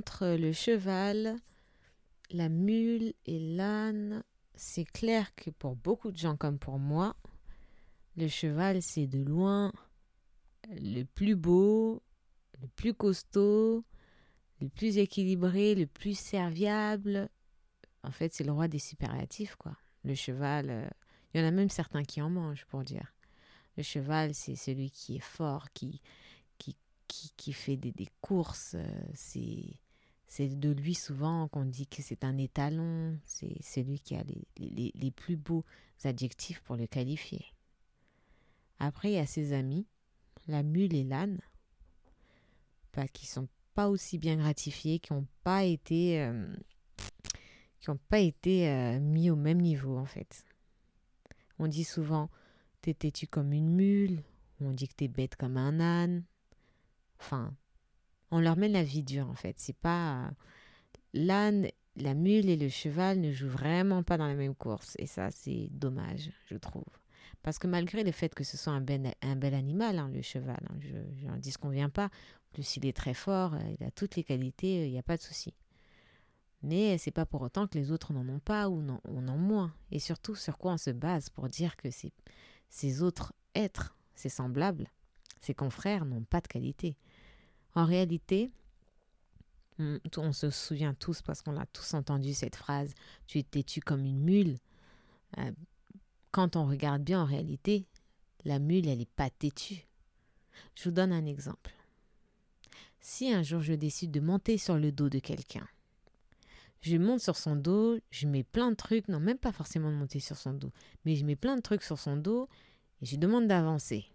entre le cheval, la mule et l'âne, c'est clair que pour beaucoup de gens comme pour moi, le cheval, c'est de loin le plus beau, le plus costaud, le plus équilibré, le plus serviable. En fait, c'est le roi des superlatifs, quoi. Le cheval, euh, il y en a même certains qui en mangent, pour dire. Le cheval, c'est celui qui est fort, qui, qui, qui, fait des, des courses. Euh, c'est de lui souvent qu'on dit que c'est un étalon, c'est celui qui a les, plus beaux adjectifs pour le qualifier. Après, il y a ses amis, la mule et l'âne, bah, qui sont pas aussi bien gratifiés, qui n'ont pas été, euh, euh, mis au même niveau en fait. On dit souvent t'es têtu comme une mule, on dit que t'es bête comme un âne. Enfin, on leur met la vie dure en fait. C'est pas l'âne, la mule et le cheval ne jouent vraiment pas dans la même course et ça c'est dommage, je trouve. Parce que malgré le fait que ce soit un bel, animal, hein, le cheval, hein, je n'en disconviens pas. En plus, il est très fort, euh, il a toutes les qualités, il n'y a pas de souci. Mais c'est pas pour autant que les autres n'en ont pas ou n'en ont moins. Et surtout, sur quoi on se base pour dire que ces, ces autres êtres, ces semblables, ces confrères n'ont pas de qualité? En réalité, on se souvient tous parce qu'on a tous entendu cette phrase Tu es têtu comme une mule. Euh, quand on regarde bien en réalité, la mule, elle n'est pas têtue. Je vous donne un exemple. Si un jour je décide de monter sur le dos de quelqu'un, je monte sur son dos, je mets plein de trucs, non, même pas forcément de monter sur son dos, mais je mets plein de trucs sur son dos et je demande d'avancer.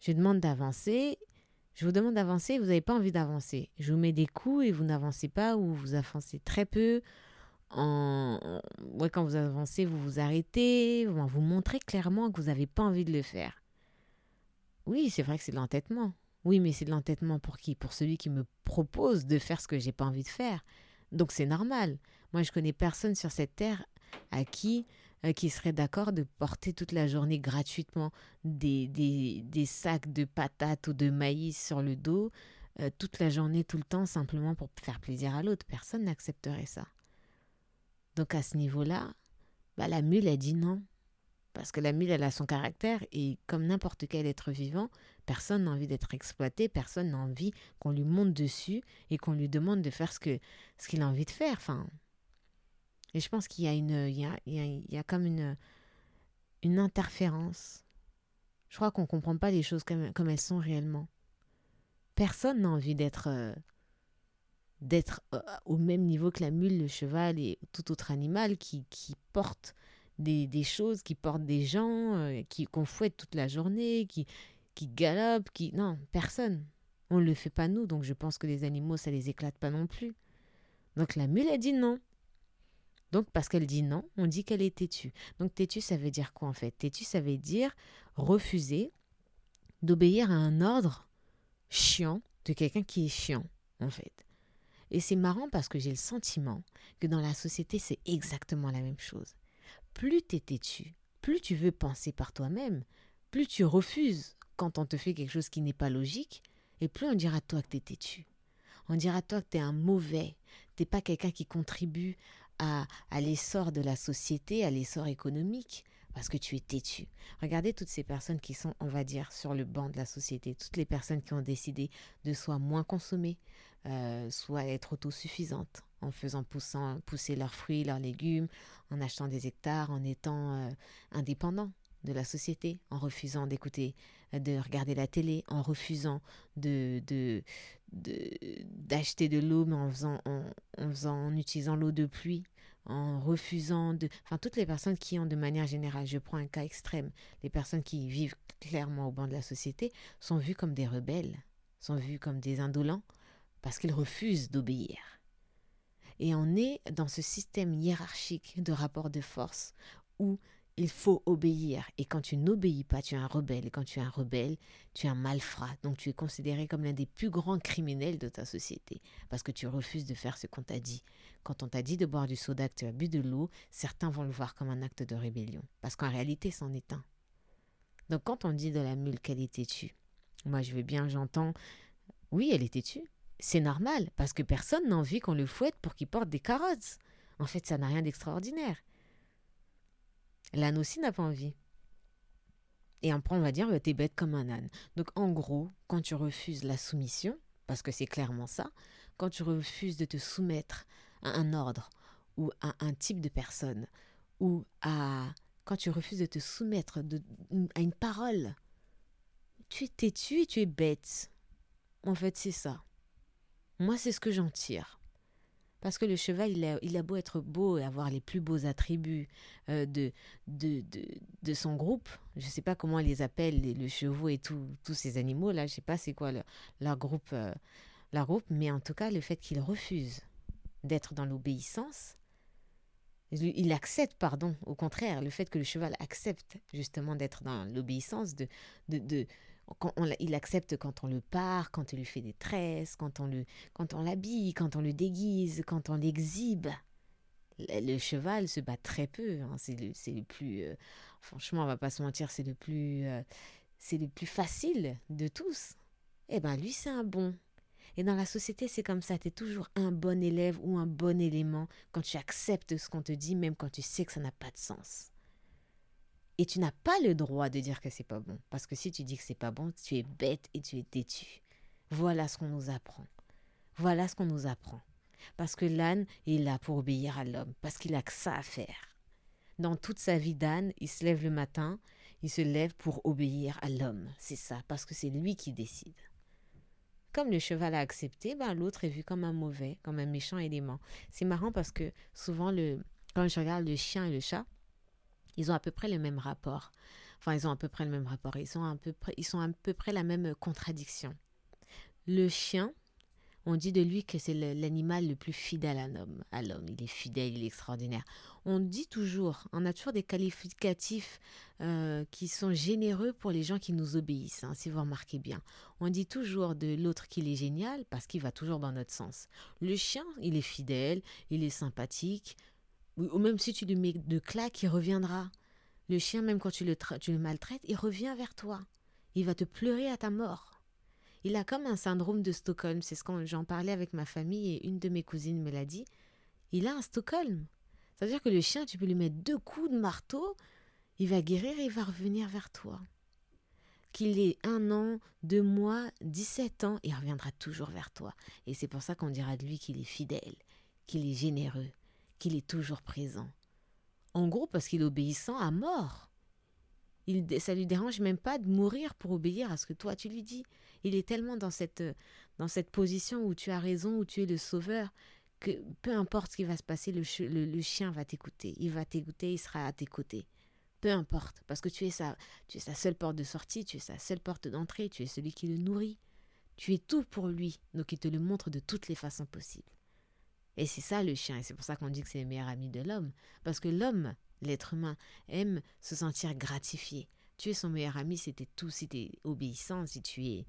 Je demande d'avancer je vous demande d'avancer, vous n'avez pas envie d'avancer. Je vous mets des coups et vous n'avancez pas ou vous avancez très peu. Quand vous avancez, vous vous arrêtez, vous montrez clairement que vous n'avez pas envie de le faire. Oui, c'est vrai que c'est de l'entêtement. Oui, mais c'est de l'entêtement pour qui? Pour celui qui me propose de faire ce que j'ai pas envie de faire. Donc c'est normal. Moi, je connais personne sur cette terre à qui euh, qui serait d'accord de porter toute la journée gratuitement des, des, sacs de patates ou de maïs sur le dos, euh, toute la journée, tout le temps, simplement pour faire plaisir à l'autre. Personne n'accepterait ça. Donc à ce niveau-là, bah, la mule a dit non. Parce que la mule, elle a son caractère et comme n'importe quel être vivant, personne n'a envie d'être exploité, personne n'a envie qu'on lui monte dessus et qu'on lui demande de faire ce qu'il ce a envie de faire. Enfin, et je pense qu'il y a une, il y a, il y a, comme une, une interférence. Je crois qu'on ne comprend pas les choses comme, comme, elles sont réellement. Personne n'a envie d'être euh, d'être euh, au même niveau que la mule, le cheval et tout autre animal qui, qui porte des, des, choses, qui porte des gens, euh, qui qu'on fouette toute la journée, qui, qui galopent, qui... Non, personne. On ne le fait pas nous, donc je pense que les animaux, ça les éclate pas non plus. Donc la mule a dit non. Donc, parce qu'elle dit non, on dit qu'elle est têtue. Donc, têtue, ça veut dire quoi en fait? Têtue, ça veut dire refuser d'obéir à un ordre chiant de quelqu'un qui est chiant, en fait. Et c'est marrant parce que j'ai le sentiment que dans la société, c'est exactement la même chose. Plus tu es têtu, plus tu veux penser par toi-même, plus tu refuses quand on te fait quelque chose qui n'est pas logique, et plus on dira toi que tu es têtu. On dira toi que tu es un mauvais, t'es pas quelqu'un qui contribue à, l'essor de la société, à l'essor économique, parce que tu es têtu. Regardez toutes ces personnes qui sont, on va dire, sur le banc de la société, toutes les personnes qui ont décidé de soit moins consommer, euh, soit être autosuffisantes, en faisant pousser leurs fruits, leurs légumes, en achetant des hectares, en étant euh, indépendants de la société, en refusant d'écouter, de regarder la télé, en refusant de, de, d'acheter de, l'eau, mais en faisant, en, faisant, en utilisant l'eau de pluie, en refusant de, enfin toutes les personnes qui ont de manière générale, je prends un cas extrême, les personnes qui vivent clairement au banc de la société sont vues comme des rebelles, sont vues comme des indolents parce qu'ils refusent d'obéir. Et on est dans ce système hiérarchique de rapport de force où il faut obéir. Et quand tu n'obéis pas, tu es un rebelle. Et quand tu es un rebelle, tu es un malfrat. Donc tu es considéré comme l'un des plus grands criminels de ta société. Parce que tu refuses de faire ce qu'on t'a dit. Quand on t'a dit de boire du soda, que tu as bu de l'eau, certains vont le voir comme un acte de rébellion. Parce qu'en réalité, c'en est un. Donc quand on dit de la mule qu'elle est têtue, moi je veux bien, j'entends, oui, elle est têtue. C'est normal, parce que personne n'a envie qu'on le fouette pour qu'il porte des carottes. En fait, ça n'a rien d'extraordinaire. L'âne aussi n'a pas envie. Et après, on va dire, bah, t'es bête comme un âne. Donc, en gros, quand tu refuses la soumission, parce que c'est clairement ça, quand tu refuses de te soumettre à un ordre ou à un type de personne, ou à quand tu refuses de te soumettre à une parole, tu es têtu et tu es bête. En fait, c'est ça. Moi, c'est ce que j'en tire. Parce que le cheval, il a, beau être beau et avoir les plus beaux attributs euh, de, de, de, son groupe. Je ne sais pas comment on les appelle, les, le chevaux et tous ces animaux-là. Je ne sais pas c'est quoi leur, groupe, euh, leur groupe. Mais en tout cas, le fait qu'il refuse d'être dans l'obéissance, il accepte, pardon, au contraire, le fait que le cheval accepte justement d'être dans l'obéissance, de, de, il accepte quand on le part, quand on lui fait des tresses, quand on le, quand on l'habille, quand on le déguise, quand on l'exhibe. Le, cheval se bat très peu. Hein. c'est le, plus, euh, franchement, on va pas se mentir, c'est le plus, euh, c'est le plus facile de tous. Eh ben, lui, c'est un bon. Et dans la société, c'est comme ça. Tu es toujours un bon élève ou un bon élément quand tu acceptes ce qu'on te dit, même quand tu sais que ça n'a pas de sens. Et tu n'as pas le droit de dire que c'est pas bon. Parce que si tu dis que c'est pas bon, tu es bête et tu es têtu. Voilà ce qu'on nous apprend. Voilà ce qu'on nous apprend. Parce que l'âne est là pour obéir à l'homme, parce qu'il a que ça à faire. Dans toute sa vie d'âne, il se lève le matin, il se lève pour obéir à l'homme. C'est ça, parce que c'est lui qui décide. Comme le cheval a accepté, ben l'autre est vu comme un mauvais, comme un méchant élément. C'est marrant parce que souvent, le, quand je regarde le chien et le chat, ils ont à peu près le même rapport. Enfin, ils ont à peu près le même rapport. Ils sont à peu près, ils sont à peu près la même contradiction. Le chien, on dit de lui que c'est l'animal le, plus fidèle à l'homme. À l'homme, il est fidèle, il est extraordinaire. On dit toujours, on a toujours des qualificatifs euh, qui sont généreux pour les gens qui nous obéissent. Hein, si vous remarquez bien, on dit toujours de l'autre qu'il est génial parce qu'il va toujours dans notre sens. Le chien, il est fidèle, il est sympathique, ou même si tu lui mets de claques, il reviendra. Le chien, même quand tu le, tu le maltraites, il revient vers toi. Il va te pleurer à ta mort. Il a comme un syndrome de Stockholm. C'est ce que j'en parlais avec ma famille et une de mes cousines me l'a dit. Il a un Stockholm. C'est-à-dire que le chien, tu peux lui mettre deux coups de marteau, il va guérir et il va revenir vers toi. Qu'il ait un an, deux mois, dix-sept ans, il reviendra toujours vers toi. Et c'est pour ça qu'on dira de lui qu'il est fidèle, qu'il est généreux, qu'il est toujours présent. En gros, parce qu'il est obéissant à mort. Il, ça lui dérange même pas de mourir pour obéir à ce que toi tu lui dis. Il est tellement dans cette, dans cette position où tu as raison, où tu es le sauveur, que peu importe ce qui va se passer, le, chien va t'écouter. Il va t'écouter, il sera à tes côtés. Peu importe, parce que tu es, sa, tu es sa seule porte de sortie, tu es sa seule porte d'entrée, tu es celui qui le nourrit. Tu es tout pour lui, donc il te le montre de toutes les façons possibles. Et c'est ça le chien, et c'est pour ça qu'on dit que c'est le meilleur ami de l'homme. Parce que l'homme, l'être humain, aime se sentir gratifié. Tu es son meilleur ami si tu es tout, si tu es obéissant, si tu es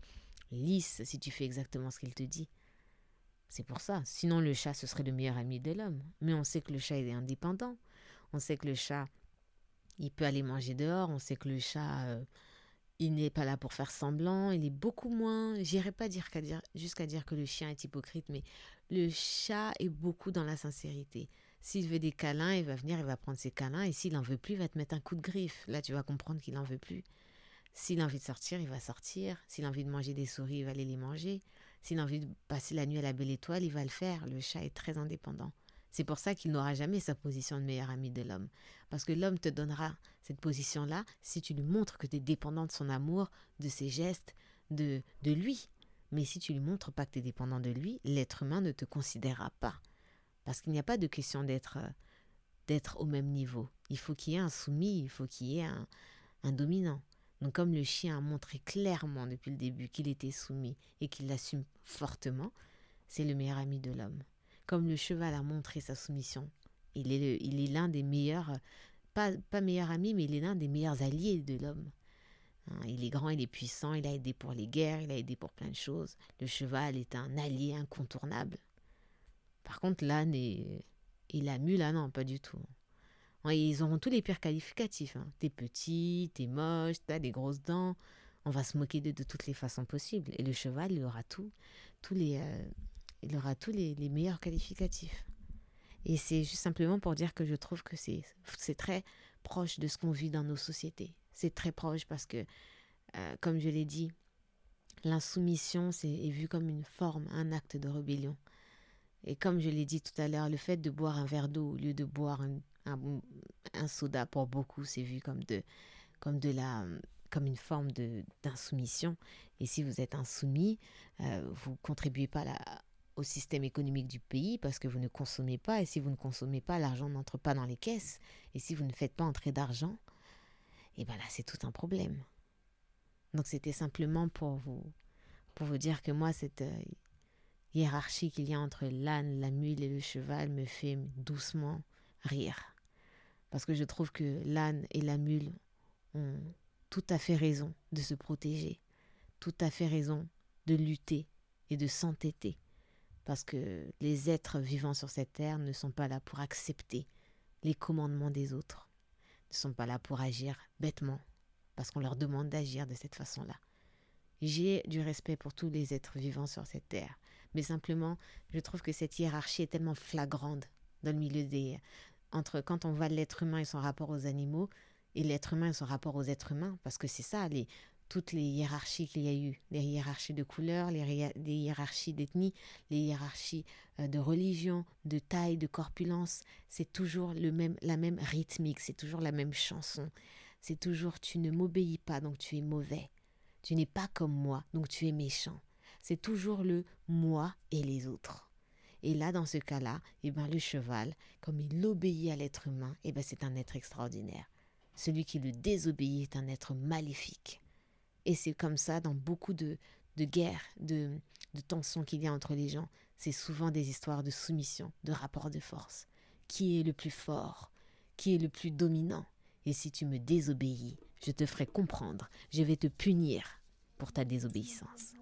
lisse, si tu fais exactement ce qu'il te dit. C'est pour ça. Sinon, le chat, ce serait le meilleur ami de l'homme. Mais on sait que le chat est indépendant. On sait que le chat, il peut aller manger dehors. On sait que le chat, euh, il n'est pas là pour faire semblant. Il est beaucoup moins. J'irai pas dire, dire jusqu'à dire que le chien est hypocrite, mais le chat est beaucoup dans la sincérité. S'il veut des câlins, il va venir, il va prendre ses câlins. Et s'il n'en veut plus, il va te mettre un coup de griffe. Là, tu vas comprendre qu'il n'en veut plus. S'il a envie de sortir, il va sortir. S'il a envie de manger des souris, il va aller les manger. S'il a envie de passer la nuit à la belle étoile, il va le faire. Le chat est très indépendant. C'est pour ça qu'il n'aura jamais sa position de meilleur ami de l'homme. Parce que l'homme te donnera cette position-là si tu lui montres que tu es dépendant de son amour, de ses gestes, de, de lui. Mais si tu lui montres pas que tu es dépendant de lui, l'être humain ne te considérera pas. Parce qu'il n'y a pas de question d'être euh, au même niveau. Il faut qu'il y ait un soumis, il faut qu'il y ait un, dominant. Donc comme le chien a montré clairement depuis le début qu'il était soumis et qu'il l'assume fortement, c'est le meilleur ami de l'homme. comme le cheval a montré sa soumission. Il est, l'un des meilleurs, pas, pas meilleur ami, mais il est l'un des meilleurs alliés de l'homme. Hein, il est grand, il est puissant, il a aidé pour les guerres, il a aidé pour plein de choses. Le cheval est un allié incontournable. Par contre, l'âne et, la mule, non, pas du tout. Ils auront tous les pires qualificatifs. Hein. T'es petit, t'es moche, t'as des grosses dents. On va se moquer de, de toutes les façons possibles. Et le cheval, il aura tout, tous les, euh, il aura tous les, les meilleurs qualificatifs. Et c'est juste simplement pour dire que je trouve que c'est très proche de ce qu'on vit dans nos sociétés. C'est très proche parce que, euh, comme je l'ai dit, l'insoumission est vue comme une forme, un acte de rébellion. Et comme je l'ai dit tout à l'heure, le fait de boire un verre d'eau au lieu de boire un, un, soda pour beaucoup, c'est vu comme de, comme de la, comme une forme d'insoumission. Et si vous êtes insoumis, euh, vous contribuez pas au système économique du pays parce que vous ne consommez pas. Et si vous ne consommez pas, l'argent n'entre pas dans les caisses. Et si vous ne faites pas entrer d'argent, et bien là, c'est tout un problème. Donc c'était simplement pour vous, pour vous dire que moi, cette euh, hiérarchie qu'il y a entre l'âne, la mule et le cheval me fait doucement rire. Parce que je trouve que l'âne et la mule ont tout à fait raison de se protéger, tout à fait raison de lutter et de s'entêter parce que les êtres vivant sur cette terre ne sont pas là pour accepter les commandements des autres, ne sont pas là pour agir bêtement, parce qu'on leur demande d'agir de cette façon-là. J'ai du respect pour tous les êtres vivants sur cette terre, mais simplement, je trouve que cette hiérarchie est tellement flagrante dans le milieu des... entre quand on voit l'être humain et son rapport aux animaux, et l'être humain et son rapport aux êtres humains, parce que c'est ça, les, toutes les hiérarchies qu'il y a eu, les hiérarchies de couleurs, les, hiérarchies d'ethnie, les hiérarchies euh, de religion, de taille, de corpulence, c'est toujours le même, la même rythmique, c'est toujours la même chanson. C'est toujours tu ne m'obéis pas, donc tu es mauvais. Tu n'es pas comme moi, donc tu es méchant. C'est toujours le moi et les autres. Et là, dans ce cas-là, eh ben, le cheval, comme il obéit à l'être humain, eh ben, c'est un être extraordinaire. Celui qui le désobéit est un être maléfique. Et c'est comme ça dans beaucoup de, de guerres, de, de tensions qu'il y a entre les gens. C'est souvent des histoires de soumission, de rapport de force. Qui est le plus fort? Qui est le plus dominant? Et si tu me désobéis, je te ferai comprendre, je vais te punir pour ta désobéissance.